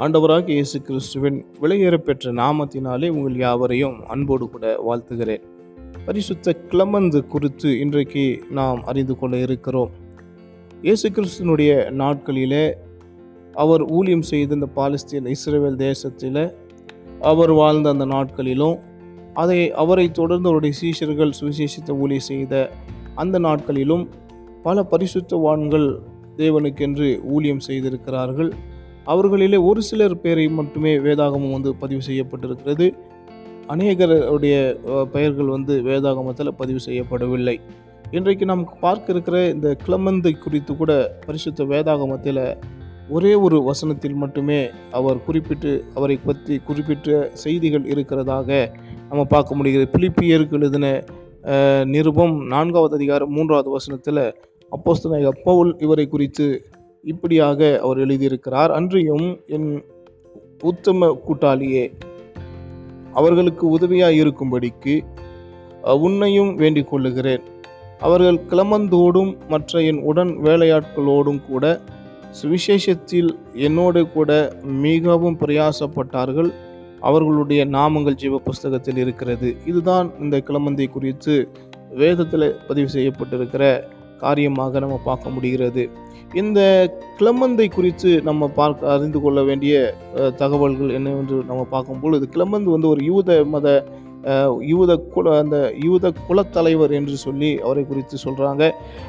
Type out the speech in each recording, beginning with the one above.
ஆண்டவராக இயேசு கிறிஸ்துவின் விலையேறப்பெற்ற நாமத்தினாலே உங்கள் யாவரையும் அன்போடு கூட வாழ்த்துகிறேன். பரிசுத்த கிளமந்து குறித்து இன்றைக்கு நாம் அறிந்து கொள்ள இருக்கிறோம். இயேசு கிறிஸ்துவனுடைய நாட்களிலே அவர் ஊழியம் செய்த இந்த பாலஸ்தீன் இஸ்ரேல் தேசத்தில் அவர் வாழ்ந்த அந்த நாட்களிலும் அதை அவரை தொடர்ந்து அவருடைய சீஷர்கள் சுவிசேஷித்த ஊழியம் செய்த அந்த நாட்களிலும் பல பரிசுத்தவான்கள் தேவனுக்கென்று ஊழியம் செய்திருக்கிறார்கள். அவர்களிலே ஒரு சிலர் பேரை மட்டுமே வேதாகமம் வந்து பதிவு செய்யப்பட்டிருக்கிறது. அநேகருடைய பெயர்கள் வந்து வேதாகமத்தில் பதிவு செய்யப்படவில்லை. இன்றைக்கு நாம் பார்க்க இருக்கிற இந்த கிளமந்தை குறித்து கூட பரிசுத்த வேதாகமத்தில் ஒரே ஒரு வசனத்தில் மட்டுமே அவர் குறிப்பிட்டு அவரை பற்றி குறிப்பிட்ட செய்திகள் இருக்கிறதாக நம்ம பார்க்க முடிகிறது. பிலிப்பியருக்கு எழுதின நிருபம் நான்காவது அதிகாரம் மூன்றாவது வசனத்தில் அப்போஸ்தலனாகிய பவுல் இவரை குறித்து இப்படியாக அவர் எழுதியிருக்கிறார். அன்றியும் என் உத்தம கூட்டாளியே அவர்களுக்கு உதவியாக இருக்கும்படிக்கு உன்னையும் வேண்டிக் கொள்ளுகிறேன். அவர்கள் கிளமந்தோடும் மற்ற என் உடன் வேலையாட்களோடும் கூட சுவிசேஷத்தில் என்னோடு கூட மிகவும் பிரயாசப்பட்டார்கள். அவர்களுடைய நாமங்கள் ஜீவ புஸ்தகத்தில் இருக்கிறது. இதுதான் இந்த கிளமந்தை குறித்து வேதத்தில் பதிவு செய்யப்பட்டிருக்கிற காரியமாக நம்ம பார்க்க முடிகிறது. இந்த கிளமந்தை குறித்து நம்ம பார்க்க அறிந்து கொள்ள வேண்டிய தகவல்கள் என்னவென்று நம்ம பார்க்கும்பொழுது கிளமந்து வந்து ஒரு யூத மத யூத குல அந்த யூத குலத்தலைவர் என்று சொல்லி அவரை குறித்து சொல்கிறாங்க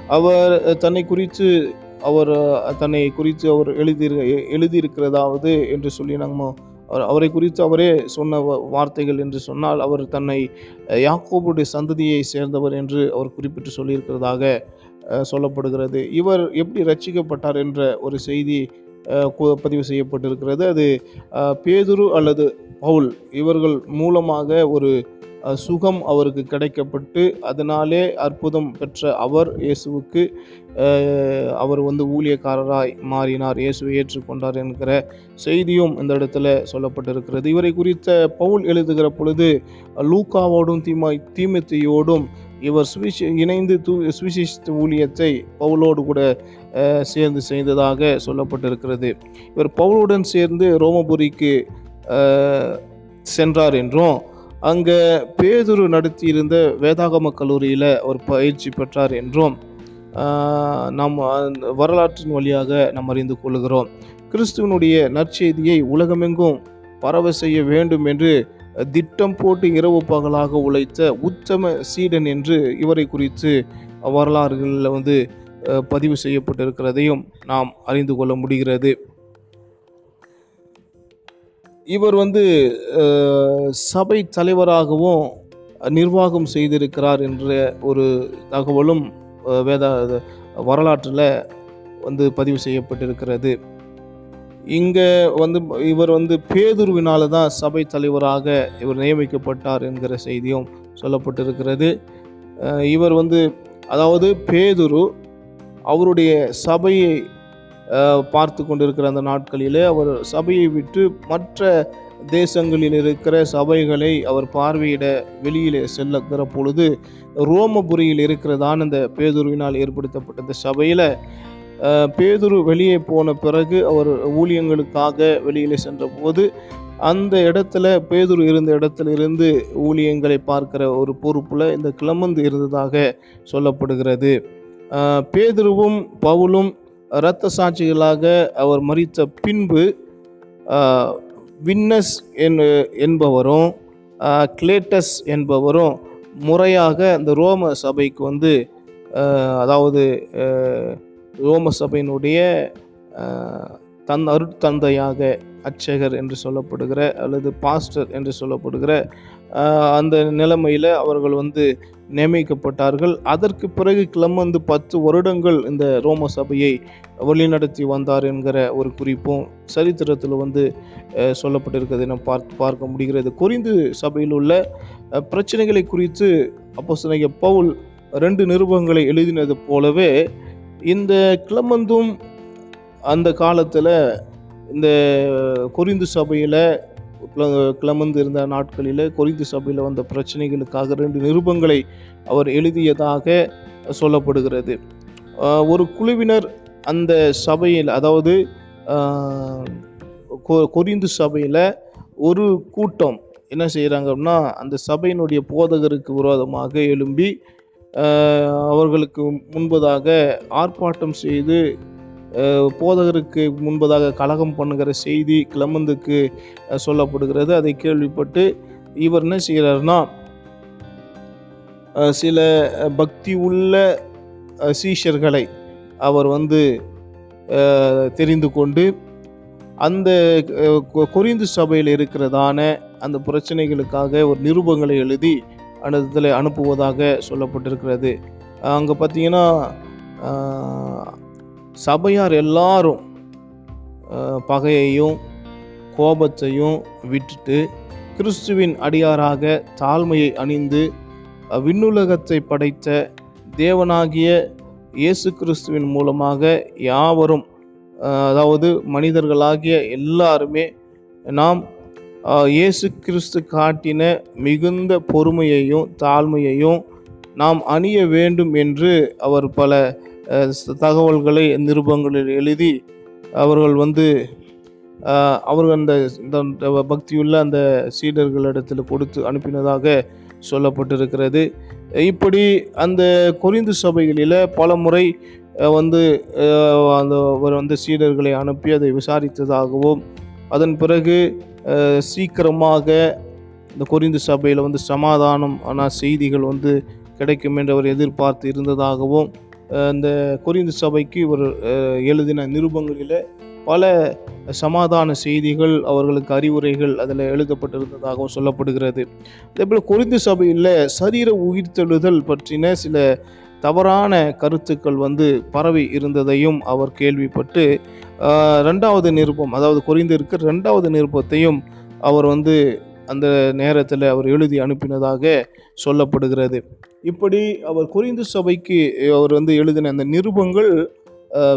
அவர் தன்னை குறித்து அவர் தன்னை குறித்து அவர் எழுதி எழுதியிருக்கிறதாவது என்று சொல்லி நம்ம அவர் அவரை குறித்து அவரே சொன்ன வ- வார்த்தைகள் என்று சொன்னால் அவர் தன்னை யாக்கோபுடைய சந்ததியை சேர்ந்தவர் என்று அவர் குறிப்பிட்டு சொல்லியிருக்கிறதாக சொல்லப்படுகிறது. இவர் எப்படி ரட்சிக்கப்பட்டார் என்ற ஒரு செய்தி கு- பதிவு செய்யப்பட்டிருக்கிறது. அது பேதுரு அல்லது பவுல் இவர்கள் மூலமாக ஒரு சுகம் அவருக்கு கிடைக்கப்பட்டு அதனாலே அற்புதம் பெற்ற அவர் இயேசுவுக்கு அவர் வந்து ஊழியக்காரராய் மாறினார். இயேசுவை ஏற்றுக்கொண்டார் என்கிற செய்தியும் இந்த இடத்துல சொல்லப்பட்டிருக்கிறது. இவரை குறித்த பவுல் எழுதுகிற பொழுது லூக்காவோடும் தீமா தீமத்தையோடும் இவர் சுவிசே இணைந்து தூ சுவிசிஷ்ட ஊழியத்தை பவுலோடு கூட சேர்ந்து செய்ததாக சொல்லப்பட்டிருக்கிறது. இவர் பவுலுடன் சேர்ந்து ரோமபுரிக்கு சென்றார் என்றும் அங்கே பேதுரு நடத்தியிருந்த வேதாகம கல்லூரியில் அவர் பயிற்சி பெற்றார் என்றும் நாம் அந்த வரலாற்றின் வழியாக நாம் அறிந்து கொள்கிறோம். கிறிஸ்துவனுடைய நற்செய்தியை உலகமெங்கும் பரவ செய்ய வேண்டும் என்று திட்டம் போட்டு இரவு பகலாக உழைத்த உத்தம சீடன் என்று இவரை குறித்து வரலாறுகளில் வந்து பதிவு செய்யப்பட்டிருக்கிறதையும் நாம் அறிந்து கொள்ள முடிகிறது. இவர் வந்து சபை தலைவராகவும் நிர்வாகம் செய்திருக்கிறார் என்ற ஒரு தகவலும் வேதா வேத வரலாற்றில் வந்து பதிவு செய்யப்பட்டிருக்கிறது. இங்கே வந்து இவர் வந்து பேதுருவினால தான் சபை தலைவராக இவர் நியமிக்கப்பட்டார் என்கிற செய்தியும் சொல்லப்பட்டிருக்கிறது. இவர் வந்து அதாவது பேதுரு அவருடைய சபையை பார்த்து கொண்டிருக்கிற அந்த நாட்களிலே அவர் சபையை விட்டு மற்ற தேசங்களில் இருக்கிற சபைகளை அவர் பார்வையிட வெளியிலே செல்லுகிற பொழுது ரோமபுரியில் இருக்கிறதான இந்த பேதுருவினால் ஏற்படுத்தப்பட்ட இந்த சபையில் பேதுரு வெளியே போன பிறகு அவர் ஊழியங்களுக்காக வெளியிலே சென்றபோது அந்த இடத்துல பேதுரு இருந்த இடத்துல இருந்து ஊழியங்களை பார்க்கிற ஒரு பொறுப்பில் இந்த கிளமந்து இருந்ததாக சொல்லப்படுகிறது. பேதுருவும் பவுலும் இரத்த சாட்சிகளாக அவர் மறித்த பின்பு வின்னஸ் என்பவரும் கிளேட்டஸ் என்பவரும் முறையாக அந்த ரோம சபைக்கு வந்து அதாவது ரோம சபையினுடைய தன் அருட்தந்தையாக அர்ச்சகர் என்று சொல்லப்படுகிற அல்லது பாஸ்டர் என்று சொல்லப்படுகிற அந்த நிலைமையில் அவர்கள் வந்து நியமிக்கப்பட்டார்கள். அதற்கு பிறகு கிளம்பந்து பத்து வருடங்கள் இந்த ரோம சபையை வழிநடத்தி வந்தார் என்கிற ஒரு குறிப்பும் சரித்திரத்தில் வந்து சொல்லப்பட்டிருக்கிறது. சொல்லப்பட்டிருக்கிறதை பார்த்து பார்க்க முடிகிறது. குறிந்து சபையில் உள்ள பிரச்சனைகளை குறித்து அப்போ பவுல் ரெண்டு நிருபங்களை எழுதினது போலவே இந்த கிளமந்தும் அந்த காலத்தில் இந்த கொரிந்து சபையில் கிளமந்து இருந்த நாட்களில் கொரிந்து சபையில் வந்த பிரச்சனைகளுக்காக ரெண்டு நிருபங்களை அவர் எழுதியதாக சொல்லப்படுகிறது. ஒரு குழுவினர் அந்த சபையில் அதாவது கொ- கொரிந்து சபையில் ஒரு கூட்டம் என்ன செய்கிறாங்க அப்படின்னா அந்த சபையினுடைய போதகருக்கு விரோதமாக எழும்பி அவர்களுக்கு முன்பதாக ஆர்ப்பாட்டம் செய்து போதகருக்கு முன்பதாக கலகம் பண்ணுகிற செய்தி கிளமந்துக்கு சொல்லப்படுகிறது. அதை கேள்விப்பட்டு இவர் என்ன செய்கிறார்னா சில பக்தி உள்ள சீஷர்களை அவர் வந்து தெரிந்து கொண்டு அந்த கொ- கொரிந்து சபையில் இருக்கிறதான அந்த பிரச்சனைகளுக்காக ஒரு நிருபங்களை எழுதி அந்த இதில் அனுப்புவதாக சொல்லப்பட்டிருக்கிறது. அங்கே பார்த்தீங்கன்னா சபையார் எல்லாரும் பகையையும் கோபத்தையும் விட்டுட்டு கிறிஸ்துவின் அடியாராக தாழ்மையை அணிந்து விண்ணுலகத்தை படைத்த தேவனாகிய இயேசு கிறிஸ்துவின் மூலமாக யாவரும் அதாவது மனிதர்களாகிய எல்லாருமே நாம் இயேசு கிறிஸ்து காட்டின மிகுந்த பொறுமையையும் தாழ்மையையும் நாம் அணிய வேண்டும் என்று அவர் பல தகவல்களை நிருபங்களில் எழுதி அவர்கள் வந்து அவர்கள் அந்த பக்தியுள்ள அந்த சீடர்களிடத்தில் கொடுத்து அனுப்பினதாக சொல்லப்பட்டிருக்கிறது. இப்படி அந்த குறிந்து சபைகளில் பல முறை வந்து அந்த அவர் வந்து சீடர்களை அனுப்பி அதை விசாரித்ததாகவும் அதன் பிறகு சீக்கிரமாக இந்த கொரிந்து சபையில் வந்து சமாதானம் ஆனால் செய்திகள் வந்து கிடைக்கும் என்று அவர் எதிர்பார்த்து இருந்ததாகவும் இந்த கொரிந்து சபைக்கு இவர் எழுதின நிருபங்களில் பல சமாதான செய்திகள் அவர்களுக்கு அறிவுரைகள் அதில் எழுதப்பட்டிருந்ததாகவும் சொல்லப்படுகிறது. அதேபோல் குறிந்து சபையில் சரீர உயிர்த்தெழுதல் பற்றின சில தவறான கருத்துக்கள் வந்து பரவி இருந்ததையும் அவர் கேள்விப்பட்டு ரெண்டாவது நிருபம் அதாவது கொரிந்திற்கு ரெண்டாவது நிருபத்தையும் அவர் வந்து அந்த நேரத்தில் அவர் எழுதி அனுப்பினதாக சொல்லப்படுகிறது. இப்படி அவர் கொரிந்து சபைக்கு அவர் வந்து எழுதின அந்த நிருபங்கள்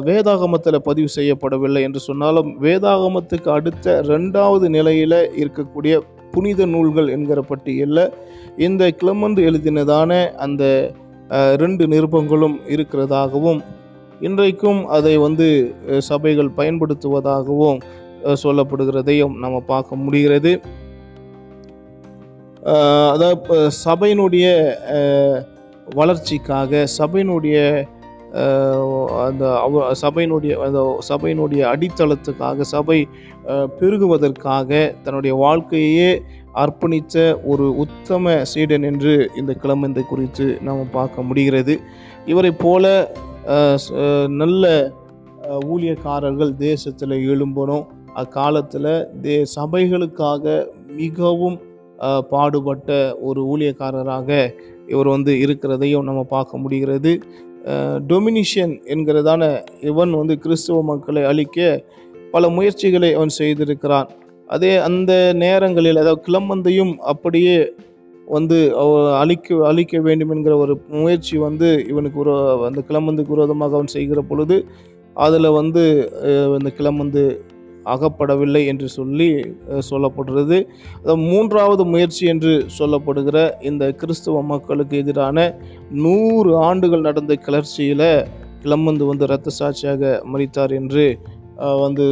வேதாகமத்தில் பதிவு செய்யப்படவில்லை என்று சொன்னாலும் வேதாகமத்துக்கு அடுத்த ரெண்டாவது நிலையில் இருக்கக்கூடிய புனித நூல்கள் என்கிற பட்டியலில் இந்த கிளமந்து எழுதினதான அந்த ரெண்டு நிருபங்களும் இருக்கிறதாகவும் இன்றைக்கும் அதை வந்து சபைகள் பயன்படுத்துவதாகவும் சொல்லப்படுகிறதையும் நம்ம பார்க்க முடிகிறது. அதாவது சபையினுடைய வளர்ச்சிக்காக சபையினுடைய அந்த அவ சபையினுடைய அந்த சபையினுடைய அடித்தளத்துக்காக சபை பெருகுவதற்காக தன்னுடைய வாழ்க்கையே அர்ப்பணித்த ஒரு உத்தம சீடன் என்று இந்த கிழமந்தை குறித்து நாம் பார்க்க முடிகிறது. இவரைப் போல நல்ல ஊழியக்காரர்கள் தேசத்தில் எழும்பணும். அக்காலத்தில் தே சபைகளுக்காக மிகவும் பாடுபட்ட ஒரு ஊழியக்காரராக இவர் வந்து இருக்கிறதையும் நம்ம பார்க்க முடிகிறது. டொமினிஷன் என்கிறதான இவன் வந்து கிறிஸ்துவ மக்களை அழிக்க பல முயற்சிகளை அவன் செய்திருக்கிறான். அதே அந்த நேரங்களில் அதாவது கிளம்பந்தையும் அப்படியே வந்து அவ- அழிக்க அழிக்க வேண்டும் என்கிற ஒரு முயற்சி வந்து இவனுக்கு ஒரு அந்த கிளம்பந்துக்கு விரோதமாக அவன் செய்கிற பொழுது அதில் வந்து இந்த கிளம்பந்து அகப்படவில்லை என்று சொல்லி சொல்லப்படுறது. மூன்றாவது முயற்சி என்று சொல்லப்படுகிற இந்த கிறிஸ்துவ மக்களுக்கு எதிரான நூறு ஆண்டுகள் நடந்த கிளர்ச்சியில் கிளம்பந்து வந்து இரத்த சாட்சியாக மறித்தார் என்று வந்து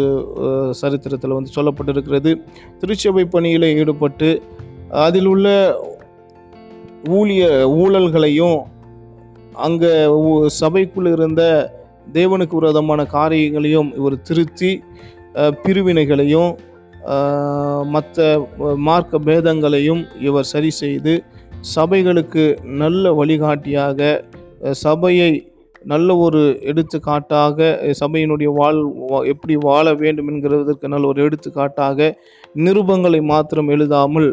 சரித்திரத்தில் வந்து சொல்லப்பட்டிருக்கிறது. திருச்சபை பணியில் ஈடுபட்டு அதில் உள்ள ஊழிய ஊழல்களையும் அங்கே சபைக்குள் இருந்த தேவனுக்கு விரோதமான காரியங்களையும் இவர் திருத்தி பிரிவினைகளையும் மற்ற மார்க்க பேதங்களையும் இவர் சரி செய்து சபைகளுக்கு நல்ல வழிகாட்டியாக சபையை நல்ல ஒரு எடுத்துக்காட்டாக சபையினுடைய வாழ் வா- எப்படி வாழ வேண்டும் என்கிறதற்கு நல்ல ஒரு எடுத்துக்காட்டாக நிருபங்களை மாத்திரம் எழுதாமல்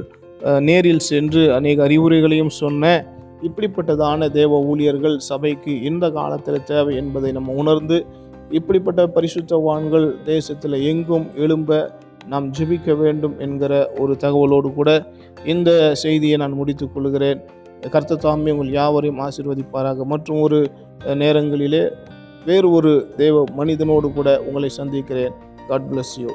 நேரில் சென்று அநேக அறிவுரைகளையும் சொன்ன இப்படிப்பட்டதான தேவ ஊழியர்கள் சபைக்கு இந்த காலத்தில் தேவை என்பதை நம்ம உணர்ந்து இப்படிப்பட்ட பரிசுத்தவான்கள் தேசத்தில் எங்கும் எழும்ப நாம் ஜெபிக்க வேண்டும் என்கிற ஒரு தகவலோடு கூட இந்த செய்தியை நான் முடித்துக் கொள்கிறேன். கர்த்த தாமி உங்கள் யாவரையும் ஆசீர்வதிப்பாராக. மற்றும் ஒரு நேரங்களிலே வேறு ஒரு தேவ மனிதனோடு கூட உங்களை சந்திக்கிறேன். God bless you